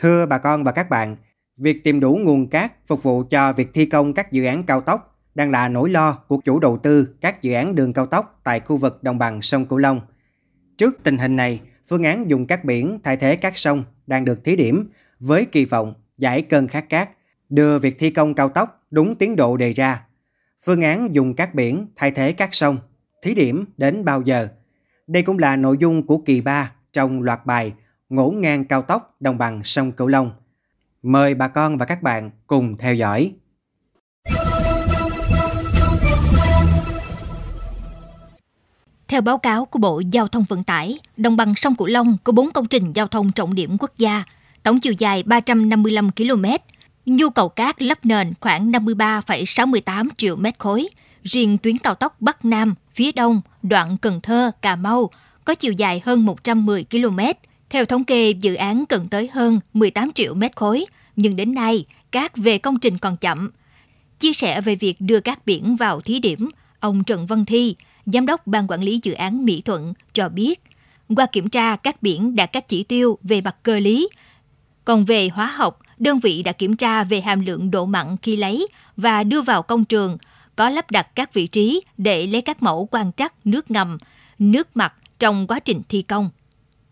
Thưa bà con và các bạn, việc tìm đủ nguồn cát phục vụ cho việc thi công các dự án cao tốc đang là nỗi lo của chủ đầu tư các dự án đường cao tốc tại khu vực đồng bằng sông Cửu Long. Trước tình hình này, phương án dùng cát biển thay thế cát sông đang được thí điểm với kỳ vọng giải cơn khát cát, đưa việc thi công cao tốc đúng tiến độ đề ra. Phương án dùng cát biển thay thế cát sông, thí điểm đến bao giờ? Đây cũng là nội dung của kỳ 3 trong loạt bài ngổ ngang cao tốc đồng bằng sông Cửu Long. Mời bà con và các bạn cùng theo dõi. Theo báo cáo của Bộ Giao thông Vận tải, đồng bằng sông Cửu Long có 4 công trình giao thông trọng điểm quốc gia, tổng chiều dài 355 km, nhu cầu cát lấp nền khoảng 53,68 triệu mét khối. Riêng tuyến cao tốc Bắc Nam, phía Đông, đoạn Cần Thơ, Cà Mau có chiều dài hơn 110 km. Theo thống kê, dự án cần tới hơn 18 triệu mét khối, nhưng đến nay, cát về công trình còn chậm. Chia sẻ về việc đưa cát biển vào thí điểm, ông Trần Văn Thi, Giám đốc Ban Quản lý Dự án Mỹ Thuận cho biết, qua kiểm tra các biển đạt các chỉ tiêu về mặt cơ lý. Còn về hóa học, đơn vị đã kiểm tra về hàm lượng độ mặn khi lấy và đưa vào công trường, có lắp đặt các vị trí để lấy các mẫu quan trắc nước ngầm, nước mặt trong quá trình thi công.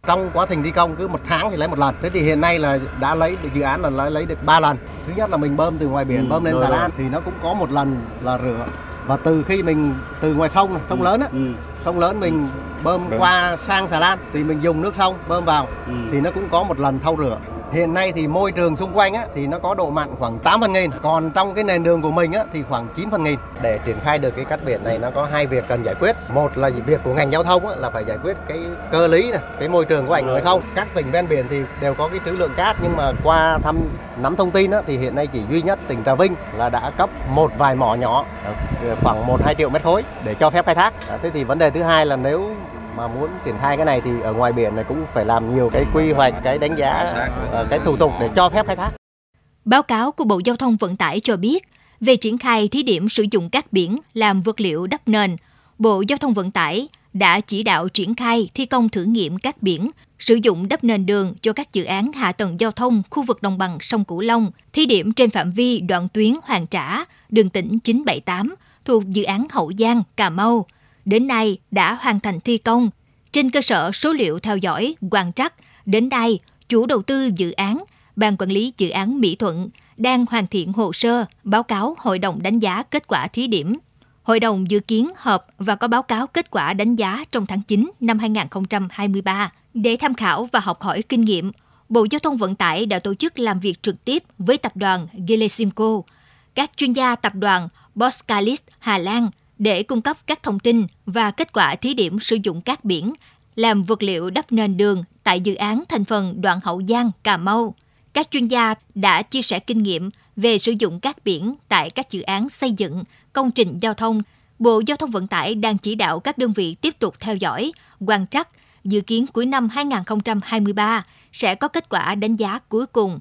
Trong quá trình thi công cứ một tháng thì lấy một lần. Thế thì hiện nay là đã lấy được dự án là lấy, lấy được 3 lần. Thứ nhất là mình bơm từ ngoài biển ừ, bơm lên xà lan thì nó cũng có một lần là rửa và từ khi mình từ ngoài sông sông ừ. lớn á ừ. sông lớn mình bơm Đúng. qua sang xà lan thì mình dùng nước sông bơm vào ừ. thì nó cũng có một lần thâu rửa Hiện nay thì môi trường xung quanh á, thì nó có độ mặn khoảng 8 phần nghìn, còn trong cái nền đường của mình á, thì khoảng 9 phần nghìn. Để triển khai được cái cắt biển này nó có hai việc cần giải quyết. Một là việc của ngành giao thông á, là phải giải quyết cái cơ lý này, cái môi trường có ảnh hưởng không. Các tỉnh ven biển thì đều có cái trữ lượng cát nhưng mà qua thăm nắm thông tin á, thì hiện nay chỉ duy nhất tỉnh Trà Vinh là đã cấp một vài mỏ nhỏ ờ, khoảng 1 2 triệu mét khối để cho phép khai thác. Thế thì vấn đề thứ hai là nếu mà muốn triển khai cái này thì ở ngoài biển này cũng phải làm nhiều cái quy hoạch, cái đánh giá, ờ, cái thủ tục để cho phép khai thác. Báo cáo của Bộ Giao thông Vận tải cho biết, về triển khai thí điểm sử dụng cát biển làm vật liệu đắp nền, Bộ Giao thông Vận tải đã chỉ đạo triển khai thi công thử nghiệm cát biển sử dụng đắp nền đường cho các dự án hạ tầng giao thông khu vực đồng bằng sông Cửu Long, thí điểm trên phạm vi đoạn tuyến Hoàng Trã, đường tỉnh 978 thuộc dự án Hậu Giang, Cà Mau – đến nay đã hoàn thành thi công. Trên cơ sở số liệu theo dõi, quan trắc, đến nay, chủ đầu tư dự án, Ban quản lý dự án Mỹ Thuận đang hoàn thiện hồ sơ, báo cáo Hội đồng đánh giá kết quả thí điểm. Hội đồng dự kiến họp và có báo cáo kết quả đánh giá trong tháng 9 năm 2023. Để tham khảo và học hỏi kinh nghiệm, Bộ Giao thông Vận tải đã tổ chức làm việc trực tiếp với tập đoàn Gelesimco, các chuyên gia tập đoàn Boskalis Hà Lan để cung cấp các thông tin và kết quả thí điểm sử dụng cát biển làm vật liệu đắp nền đường tại dự án thành phần đoạn Hậu Giang, Cà Mau. Các chuyên gia đã chia sẻ kinh nghiệm về sử dụng cát biển tại các dự án xây dựng, công trình giao thông. Bộ Giao thông Vận tải đang chỉ đạo các đơn vị tiếp tục theo dõi, quan trắc, dự kiến cuối năm 2023 sẽ có kết quả đánh giá cuối cùng.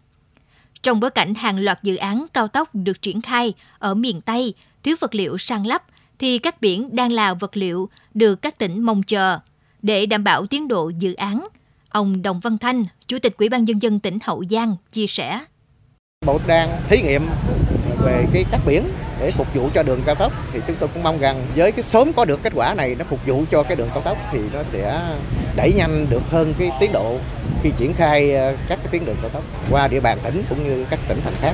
Trong bối cảnh hàng loạt dự án cao tốc được triển khai ở miền Tây, thiếu vật liệu sang lắp – thì các biển đang là vật liệu được các tỉnh mong chờ để đảm bảo tiến độ dự án. Ông Đồng Văn Thanh, Chủ tịch Ủy ban nhân dân tỉnh Hậu Giang chia sẻ. Bộ đang thí nghiệm về cái cắt biển để phục vụ cho đường cao tốc thì chúng tôi cũng mong rằng với cái sớm có được kết quả này nó phục vụ cho cái đường cao tốc thì nó sẽ đẩy nhanh được hơn cái tiến độ khi triển khai ờ, các cái tuyến đường cao tốc qua địa bàn tỉnh cũng như các tỉnh thành khác.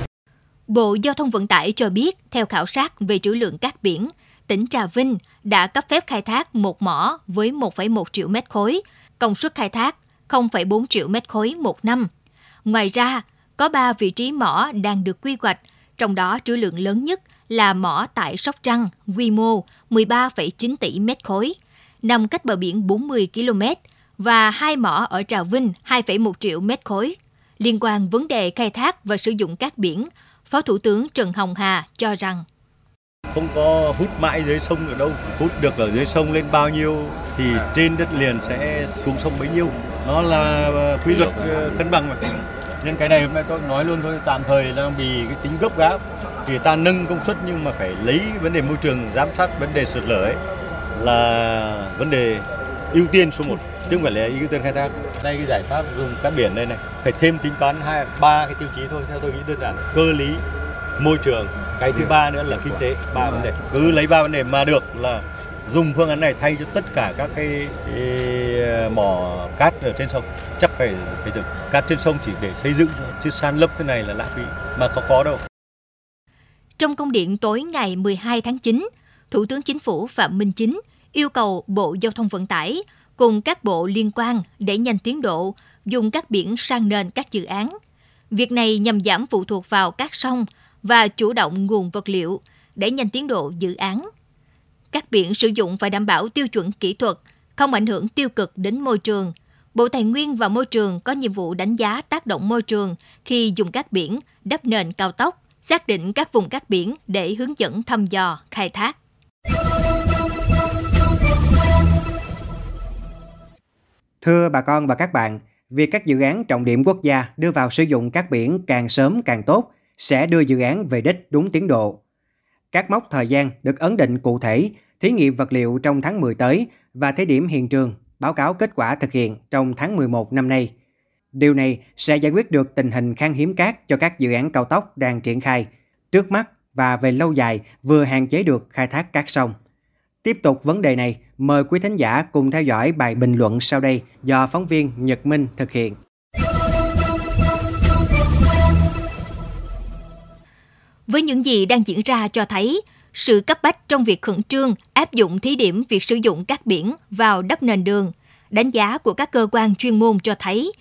Bộ Giao thông Vận tải cho biết, theo khảo sát về trữ lượng cát biển, tỉnh Trà Vinh đã cấp phép khai thác một mỏ với 1,1 triệu mét khối, công suất khai thác 0,4 triệu mét khối một năm. Ngoài ra, có 3 vị trí mỏ đang được quy hoạch, trong đó trữ lượng lớn nhất là mỏ tại Sóc Trăng, quy mô 13,9 tỷ mét khối, nằm cách bờ biển 40 km, và hai mỏ ở Trà Vinh 2,1 triệu mét khối. Liên quan vấn đề khai thác và sử dụng cát biển, Phó Thủ tướng Trần Hồng Hà cho rằng không có hút mãi dưới sông ở đâu. Hút được ở dưới sông lên bao nhiêu thì trên đất liền sẽ xuống sông bấy nhiêu. Nó là ờ, quy luật ờ, cân bằng mà. Nên cái này hôm nay tôi nói luôn thôi tạm thời là vì cái tính gấp gáp thì ta nâng công suất nhưng mà phải lấy vấn đề môi trường giám sát vấn đề sụt lở ấy là vấn đề ưu tiên số 1 chứ không phải là ưu tiên khai thác. Đây cái giải pháp dùng cát biển đây này. Phải thêm tính toán hai ba cái tiêu chí thôi theo tôi nghĩ đơn giản. Cơ lý môi trường cái thứ ba nữa là kinh tế ba vấn đề. Cứ lấy ba vấn đề mà được là dùng phương án này thay cho tất cả các cái, cái ờ, mỏ cát ở trên sông. Chắc phải phải dừng cát trên sông chỉ để xây dựng chứ san lấp cái này là lãng phí mà không có đâu. Trong công điện tối ngày 12 tháng 9, Thủ tướng Chính phủ Phạm Minh Chính yêu cầu Bộ Giao thông Vận tải cùng các bộ liên quan để nhanh tiến độ dùng các biển sang nền các dự án. Việc này nhằm giảm phụ thuộc vào các sông và chủ động nguồn vật liệu để nhanh tiến độ dự án. Các biển sử dụng phải đảm bảo tiêu chuẩn kỹ thuật, không ảnh hưởng tiêu cực đến môi trường. Bộ Tài nguyên và Môi trường có nhiệm vụ đánh giá tác động môi trường khi dùng các biển đắp nền cao tốc, xác định các vùng các biển để hướng dẫn thăm dò, khai thác. Thưa bà con và các bạn, việc các dự án trọng điểm quốc gia đưa vào sử dụng các biển càng sớm càng tốt sẽ đưa dự án về đích đúng tiến độ. Các mốc thời gian được ấn định cụ thể, thí nghiệm vật liệu trong tháng 10 tới và thế điểm hiện trường, báo cáo kết quả thực hiện trong tháng 11 năm nay. Điều này sẽ giải quyết được tình hình khan hiếm cát cho các dự án cao tốc đang triển khai, trước mắt và về lâu dài vừa hạn chế được khai thác cát sông. Tiếp tục vấn đề này, mời quý thính giả cùng theo dõi bài bình luận sau đây do phóng viên Nhật Minh thực hiện. Với những gì đang diễn ra cho thấy, sự cấp bách trong việc khẩn trương áp dụng thí điểm việc sử dụng các biển vào đắp nền đường. Đánh giá của các cơ quan chuyên môn cho thấy,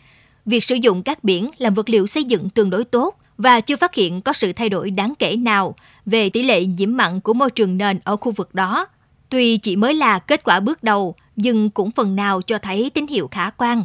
việc sử dụng các biển làm vật liệu xây dựng tương đối tốt và chưa phát hiện có sự thay đổi đáng kể nào về tỷ lệ nhiễm mặn của môi trường nền ở khu vực đó. Tuy chỉ mới là kết quả bước đầu, nhưng cũng phần nào cho thấy tín hiệu khả quan.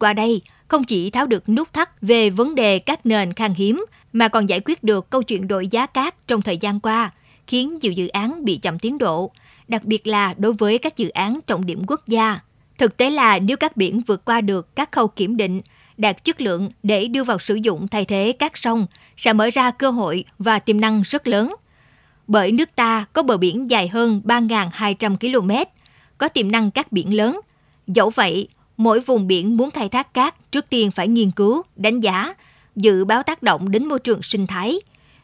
Qua đây, không chỉ tháo được nút thắt về vấn đề các nền khan hiếm, mà còn giải quyết được câu chuyện đội giá cát trong thời gian qua, khiến nhiều dự án bị chậm tiến độ, đặc biệt là đối với các dự án trọng điểm quốc gia. Thực tế là nếu các biển vượt qua được các khâu kiểm định, đạt chất lượng để đưa vào sử dụng thay thế các sông sẽ mở ra cơ hội và tiềm năng rất lớn. Bởi nước ta có bờ biển dài hơn 3.200 km, có tiềm năng các biển lớn. Dẫu vậy, mỗi vùng biển muốn khai thác cát trước tiên phải nghiên cứu, đánh giá, dự báo tác động đến môi trường sinh thái.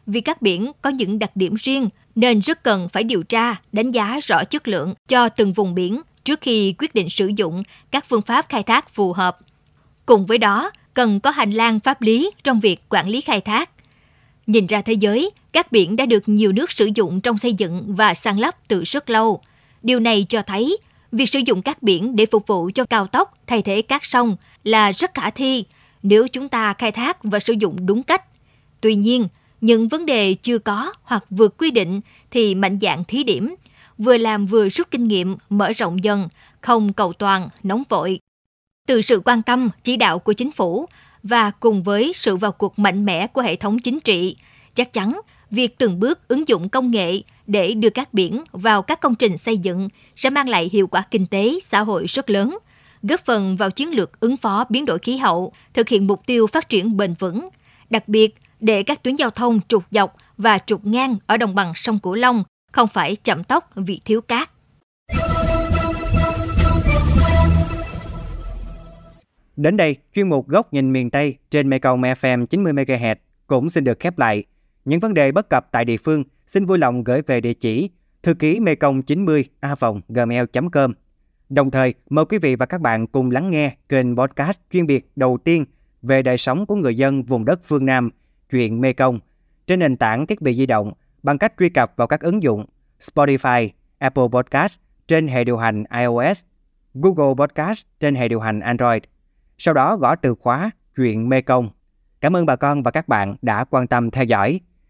Vì các biển có những đặc điểm riêng nên rất cần phải điều tra, đánh giá rõ chất lượng cho từng vùng biển trước khi quyết định sử dụng các phương pháp khai thác phù hợp. Cùng với đó, cần có hành lang pháp lý trong việc quản lý khai thác. Nhìn ra thế giới, các biển đã được nhiều nước sử dụng trong xây dựng và san lấp từ rất lâu. Điều này cho thấy việc sử dụng các biển để phục vụ cho cao tốc thay thế các sông là rất khả thi nếu chúng ta khai thác và sử dụng đúng cách. Tuy nhiên, những vấn đề chưa có hoặc vượt quy định thì mạnh dạng thí điểm, vừa làm vừa rút kinh nghiệm, mở rộng dần, không cầu toàn, nóng vội. Từ sự quan tâm, chỉ đạo của chính phủ và cùng với sự vào cuộc mạnh mẽ của hệ thống chính trị, chắc chắn việc từng bước ứng dụng công nghệ để đưa cát biển vào các công trình xây dựng sẽ mang lại hiệu quả kinh tế, xã hội rất lớn, góp phần vào chiến lược ứng phó biến đổi khí hậu, thực hiện mục tiêu phát triển bền vững, đặc biệt để các tuyến giao thông trục dọc và trục ngang ở đồng bằng sông Cửu Long không phải chậm tốc vì thiếu cát. Đến đây, chuyên mục Góc nhìn miền Tây trên Mekong FM 90 MHz cũng xin được khép lại. Những vấn đề bất cập tại địa phương xin vui lòng gửi về địa chỉ thư ký mekong 90 a gmail.com. Đồng thời, mời quý vị và các bạn cùng lắng nghe kênh podcast chuyên biệt đầu tiên về đời sống của người dân vùng đất phương Nam, chuyện Mekong, trên nền tảng thiết bị di động bằng cách truy cập vào các ứng dụng Spotify, Apple Podcast trên hệ điều hành iOS, Google Podcast trên hệ điều hành Android. Sau đó gõ từ khóa chuyện Mekong. Cảm ơn bà con và các bạn đã quan tâm theo dõi.